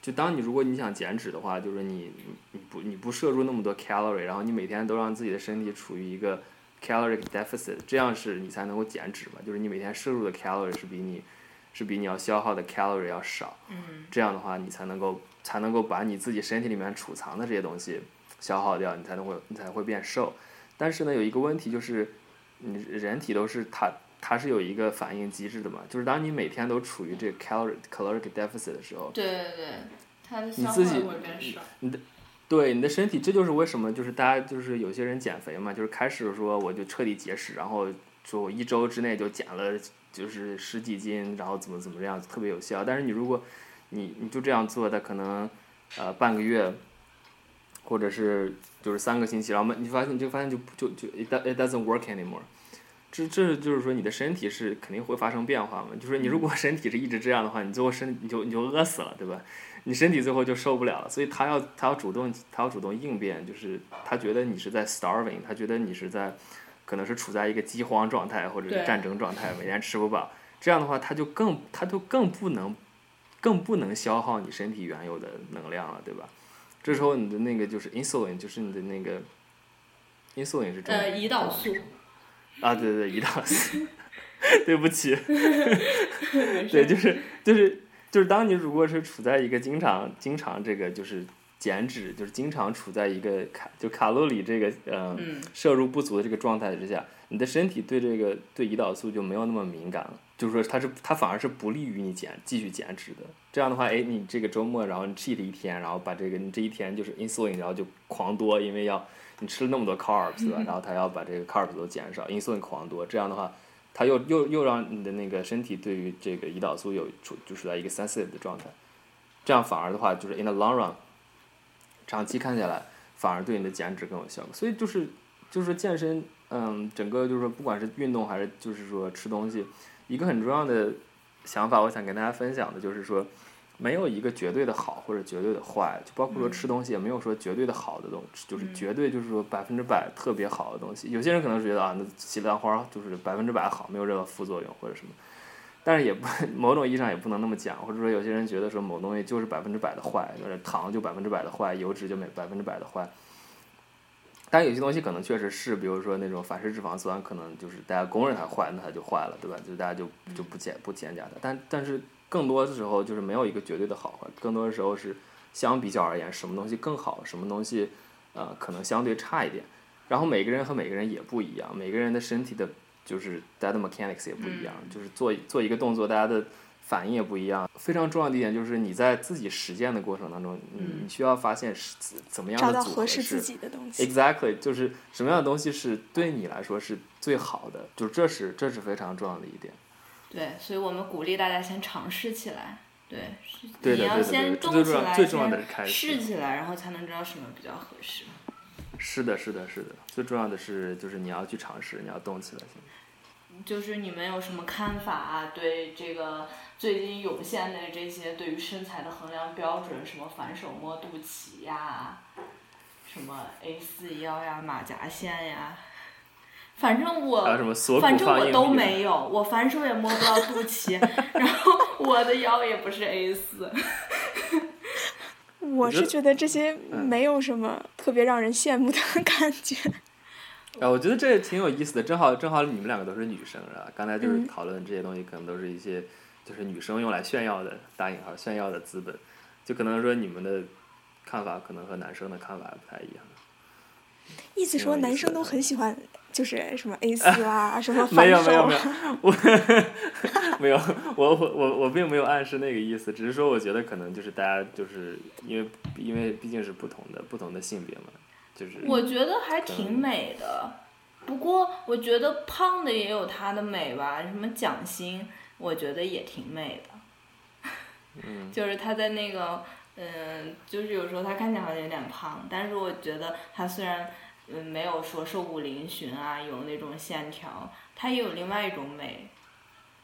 就当你如果你想减脂的话，就是你你不你不摄入那么多 calorie，然后你每天都让自己的身体处于一个 caloric deficit，这样是你才能够减脂嘛。就是你每天摄入的 calorie 是比你是比你要消耗的 calorie 要少，嗯这样的话你才能够才能够把你自己身体里面储藏的这些东西消耗掉，你才能会你才会变瘦。但是呢，有一个问题就是，你人体都是它它是有一个反应机制的嘛，就是当你每天都处于这个 calorie caloric deficit 的时候，对对对，它的消化你自己会变少。你的对你的身体，这就是为什么就是大家就是有些人减肥嘛，就是开始说我就彻底节食，然后说我一周之内就减了就是十几斤，然后怎么怎么样特别有效。但是你如果你你就这样做，它可能呃半个月，或者是就是三个星期，然后慢你发现你就发现就就就 it it doesn't work anymore。这这就是说你的身体是肯定会发生变化嘛，就是你如果 身体是一直这样的话，你最后身你就你就饿死了，对吧？你身体最后就受不了了，所以他要他要主动他要主动应变，就是他觉得你是在 starving，他觉得你是在可能是处在一个饥荒状态或者是战争状态，每天吃不饱，这样的话它就更它就更不能更不能消耗你身体原有的能量了，对吧？这时候你的那个就是 insulin，就是你的那个 insulin 是中呃，胰岛素。啊，对对对，胰岛素，对不起，对，就是就是就是，当你如果是处在一个经常经常这个就是减脂，就是经常处在一个卡就卡路里这个呃嗯摄入不足的这个状态之下，你的身体对这个对胰岛素就没有那么敏感了，就是说它是它反而是不利于你减继续减脂的。这样的话，哎，你这个周末然后你 cheat 一天，然后把这个你这一天就是 insulin，然后就狂多，因为要你吃了那么多 carbs 对吧？然后它要把这个 carbs 都减少，insulin 狂多，这样的话。它又又又让你的那个身体对于这个胰岛素有处就处在一个 sensitive 的状态，这样反而的话就是 in the long run，长期看下来反而对你的减脂更有效果。所以就是就是说健身，嗯、嗯，整个就是说，不管是运动还是就是说吃东西，一个很重要的想法，我想跟大家分享的就是说，没有一个绝对的好或者绝对的坏，就包括说吃东西也没有说绝对的好的东西，就是绝对就是说百分之百特别好的东西。有些人可能是觉得啊，那西兰花就是百分之百好，没有任何副作用或者什么。但是也不 某种意义上也不能那么讲，或者说有些人觉得说某东西就是百分之百的坏，就是糖就百分之百的坏，油脂就每百分之百的坏。但有些东西可能确实是，比如说那种反式脂肪酸，可能就是大家公认它坏，那它就坏了，对吧？就大家就就不减不减价的。但但是更多的时候就是没有一个绝对的好坏，更多的时候是相比较而言，什么东西更好，什么东西呃可能相对差一点。然后每个人和每个人也不一样，每个人的身体的。就是大家的 mechanics 也不一样，就是做做一个动作，大家的反应也不一样。非常重要的一点就是你在自己实践的过程当中，你需要发现是怎么样的组合是 exactly 就是什么样的东西是对你来说是最好的，就这是这是非常重要的一点。对，所以我们鼓励大家先尝试起来。对，你要先动起来，先试起来，然后才能知道什么比较合适。是的，是的，是的。最重要的是，就是你要去尝试，你要动起来。就是你们有什么看法啊？对这个最近涌现的这些对于身材的衡量标准，什么反手摸肚脐呀，什么 A 四腰呀、马甲线呀，反正我反正我都没有，我反手也摸不到肚脐，然后我的腰也不是 A 四。我是觉得这些没有什么特别让人羡慕的 感觉。啊，我觉得这挺有意思的，正好正好你们两个都是女生，是吧？刚才就是讨论这些东西，可能都是一些就是女生用来炫耀的（打引号）炫耀的资本，就可能说你们的看法可能和男生的看法不太一样。意思说男生都很喜欢，就是什么 A 四啊，什么没有没有没有，我 没有，我我我我并没有暗示那个意思，只是说我觉得可能就是大家就是因为因为毕竟是不同的不同的性别嘛，就是。我觉得还挺美的，不过我觉得胖的也有它的美吧，什么蒋欣，我觉得也挺美的。嗯。就是她在那个。嗯，就是有时候她看起来好像有点胖，但是我觉得她虽然嗯没有说瘦骨嶙峋啊，有那种线条，它也有另外一种美。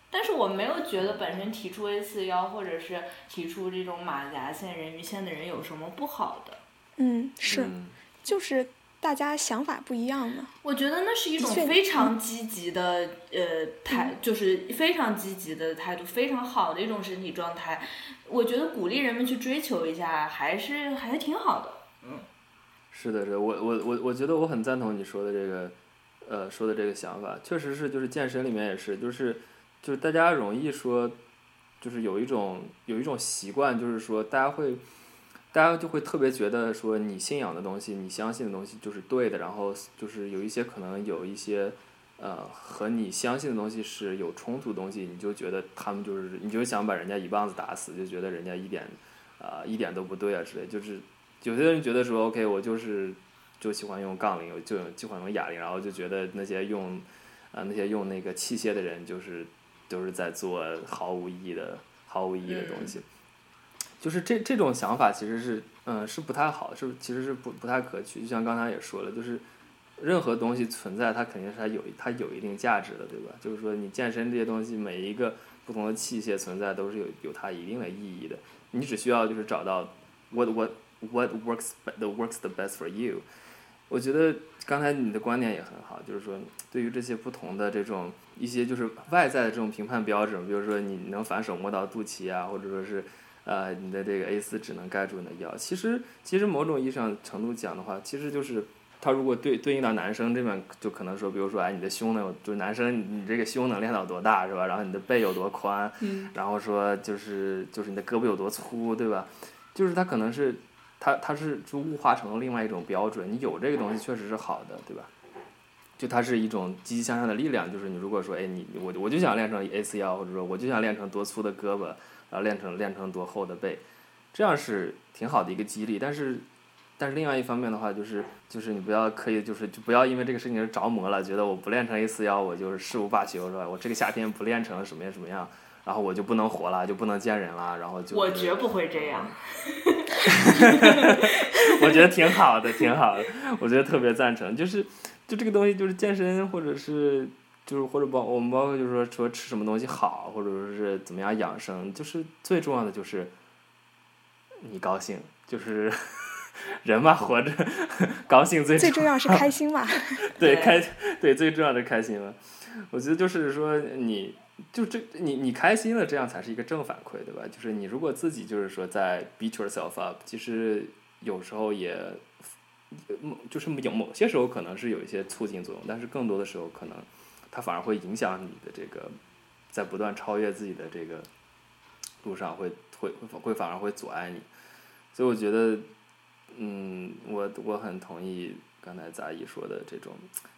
但是我没有觉得本身提出 A 四腰或者是提出这种马甲线、人鱼线的人有什么不好的。嗯，是，就是。大家想法不一样嘛？我觉得那是一种非常积极的呃态，就是非常积极的态度，非常好的一种身体状态。我觉得鼓励人们去追求一下，还是还是挺好的。是的，是，我我我我觉得我很赞同你说的这个，呃，说的这个想法，确实是，就是健身里面也是，就是就是大家容易说，就是有一种有一种习惯，就是说大家会。大家就会特别觉得说你信仰的东西，你相信的东西就是对的，然后就是有一些可能有一些，呃，和你相信的东西是有冲突的东西，你就觉得他们就是，你就想把人家一棒子打死，就觉得人家一点，啊，一点都不对啊之类。就是有些人觉得说，OK，我就是就喜欢用杠铃，就喜欢用哑铃，然后就觉得那些用，啊，那些用那个器械的人就是都是在做毫无意义的、毫无意义的东西。就是这这种想法其实是，嗯，是不太好，是其实是不不太可取。就像刚才也说了，就是任何东西存在，它肯定是它有它有一定价值的，对吧？就是说你健身这些东西，每一个不同的器械存在都是有有它一定的意义的。你只需要就是找到 what what what works the works the best for you。我觉得刚才你的观点也很好，就是说对于这些不同的这种一些就是外在的这种评判标准，比如说你能反手摸到肚脐啊，或者说是。呃，你的这个 A 四只能盖住你的腰。其实，其实某种意义上程度讲的话，其实就是他如果对对应到男生这边，就可能说，比如说，哎，你的胸能，就是男生你这个胸能练到多大，是吧？然后你的背有多宽，然后说就是就是你的胳膊有多粗，对吧？就是他可能是它它是就物化成了另外一种标准。你有这个东西确实是好的，对吧？就它是一种积极向上的力量。就是你如果说，哎，你我我就想练成 A 四腰，或者说我就想练成多粗的胳膊。然后练成练成多厚的背，这样是挺好的一个激励。但是，但是另外一方面的话，就是就是你不要刻意就是就不要因为这个事情着魔了，觉得我不练成 A 四腰，我就是誓无罢休，是吧？我这个夏天不练成什么样什么样，然后我就不能活了，就不能见人了，然后就我绝不会这样。我觉得挺好的，挺好的，我觉得特别赞成。就是就这个东西就是健身，或者是就是或者包我们包括就是说说吃什么东西好，或者说是怎么样养生，就是最重要的就是你高兴，就是 人嘛活着高兴最最重要是开心嘛。对，对开对最重要的开心嘛。我觉得就是说你就这你你开心了，这样才是一个正反馈，对吧？就是你如果自己就是说在 beat yourself up，其实有时候也就是有某些时候可能是有一些促进作用，但是更多的时候可能它反而会影响你的这个在不断超越自己的这个路上会会会反而会阻碍你。所以我觉得，嗯，我我很同意刚才杂艺说的这种，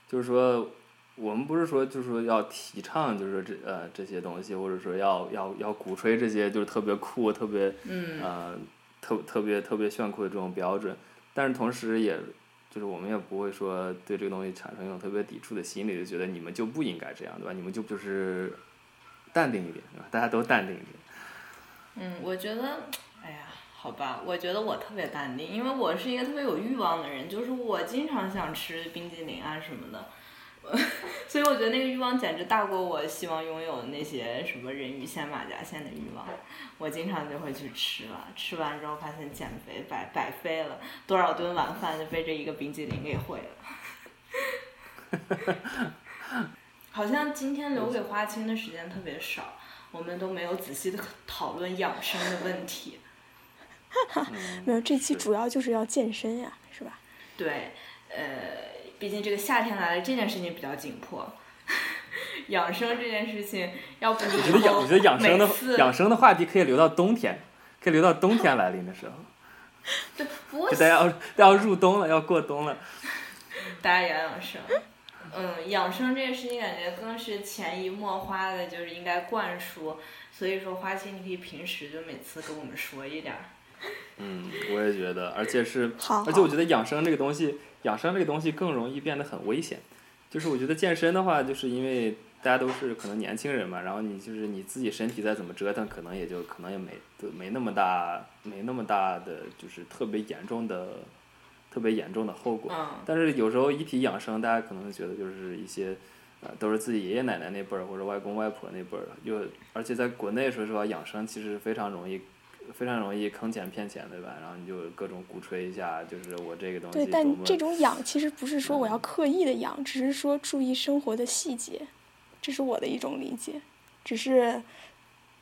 就是说。我们不是说就是说要提倡就是说这呃这些东西，或者说要要要鼓吹这些就是特别酷、特别嗯呃特特别特别炫酷的这种标准，但是同时也就是我们也不会说对这个东西产生一种特别抵触的心理，就觉得你们就不应该这样，对吧？你们就就是淡定一点，对吧？大家都淡定一点。嗯，我觉得，哎呀，好吧，我觉得我特别淡定，因为我是一个特别有欲望的人，就是我经常想吃冰激凌啊什么的。所以我觉得那个欲望简直大过我希望拥有的那些什么人鱼线、马甲线的欲望。我经常就会去吃了，吃完之后发现减肥白白费了，多少顿晚饭就被这一个冰激凌给毁了。好像今天留给花青的时间特别少，我们都没有仔细的讨论养生的问题。没有，这期主要就是要健身呀，是吧？对，呃。毕竟这个夏天来了，这件事情比较紧迫。养生这件事情，要不你我觉得养，我觉得养生的养生的话题可以留到冬天，可以留到冬天来临的时候。对，不过就大家要要入冬了，要过冬了。大家养养生。嗯，养生这件事情感觉更是潜移默化的，就是应该灌输。所以说，花青你可以平时就每次跟我们说一点儿。嗯，我也觉得，而且是，好而且我觉得养生这个东西，养生这个东西更容易变得很危险。就是我觉得健身的话，就是因为大家都是可能年轻人嘛，然后你就是你自己身体再怎么折腾，可能也就可能也没没那么大，没那么大的就是特别严重的，特别严重的后果。嗯但是有时候一提养生，大家可能觉得就是一些，呃，都是自己爷爷奶奶那辈儿或者外公外婆那辈儿，又而且在国内说实话，养生其实非常容易，非常容易坑钱骗钱，对吧？然后你就各种鼓吹一下，就是我这个东西对，但这种 养其实不是说我要刻意的养，只是说注意生活的细节，这是我的一种理解，只是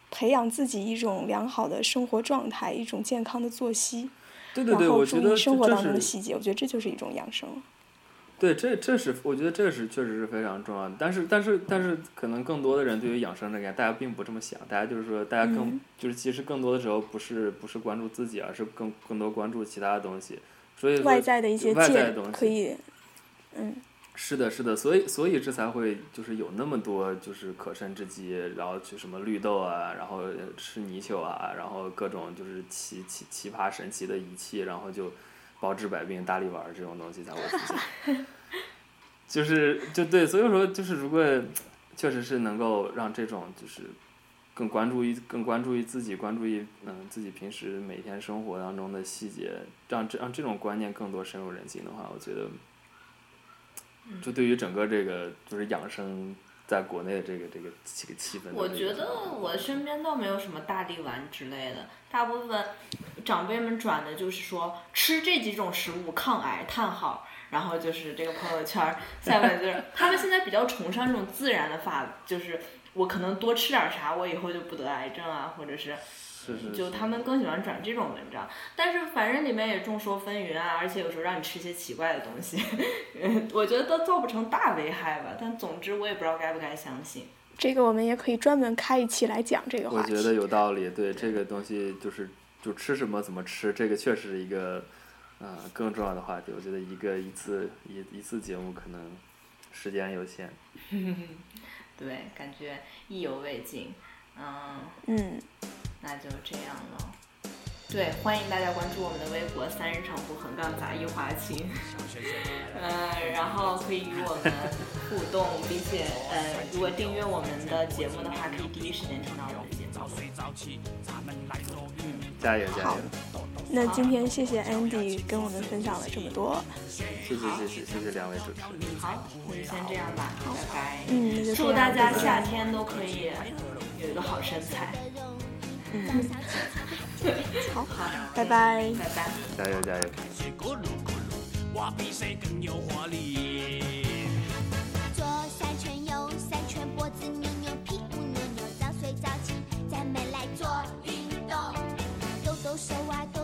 培养自己一种良好的生活状态，一种健康的作息，对对对，然后我觉得注意生活这当中的是细节，我觉得这就是一种养生。对，这这是我觉得这是确实是非常重要的。但是但是但是，可能更多的人对于养生这个，大家并不这么想。大家就是说，大家更、嗯就是其实更多的时候不是不是关注自己，而是更更多关注其他的东西。所以说外在的一些借外在的东西可以，嗯，是的，是的，所以所以这才会就是有那么多就是可乘之机，然后去什么绿豆啊，然后呃吃泥鳅啊，然后各种就是奇奇奇葩神奇的仪器，然后就包治百病、大力丸这种东西才会出现。就是就对，所以说就是如果确实是能够让这种就是更关注于更关注于自己，关注于嗯自己平时每天生活当中的细节，让这让这种观念更多深入人心的话，我觉得。就对于整个这个就是养生，在国内的这个这个这个气氛，我觉得我身边倒没有什么大力丸之类的，大部分长辈们转的就是说吃这几种食物抗癌叹号，然后就是这个朋友圈儿下面就是他们现在比较崇尚这种自然的法，就是我可能多吃点啥，我以后就不得癌症啊，或者是是是就他们更喜欢转这种文章，但是反正里面也众说纷纭啊，而且有时候让你吃一些奇怪的东西，嗯，我觉得都造不成大危害吧。但总之我也不知道该不该相信。这个我们也可以专门开一期来讲这个话题。我觉得有道理。对这个东西，就是就吃什么怎么吃，这个确实是一个呃更重要的话题。我觉得一个一次一一次节目可能时间有限。对，感觉意犹未尽。嗯，嗯，那就这样了。对，欢迎大家关注我们的微博“三人成虎横杠杂艺华清”，嗯，然后可以与我们互动，并且呃，如果订阅我们的节目的话，可以第一时间听到我们的节目。加油加好油！那今天谢谢 Andy 跟我们分享了这么多。谢谢谢谢谢谢两位主持人。好，那就先这样吧，拜拜。嗯，那就祝大家夏天都可以有一个好身材。嗯，好，好，拜拜，拜拜，加油加油。抖抖手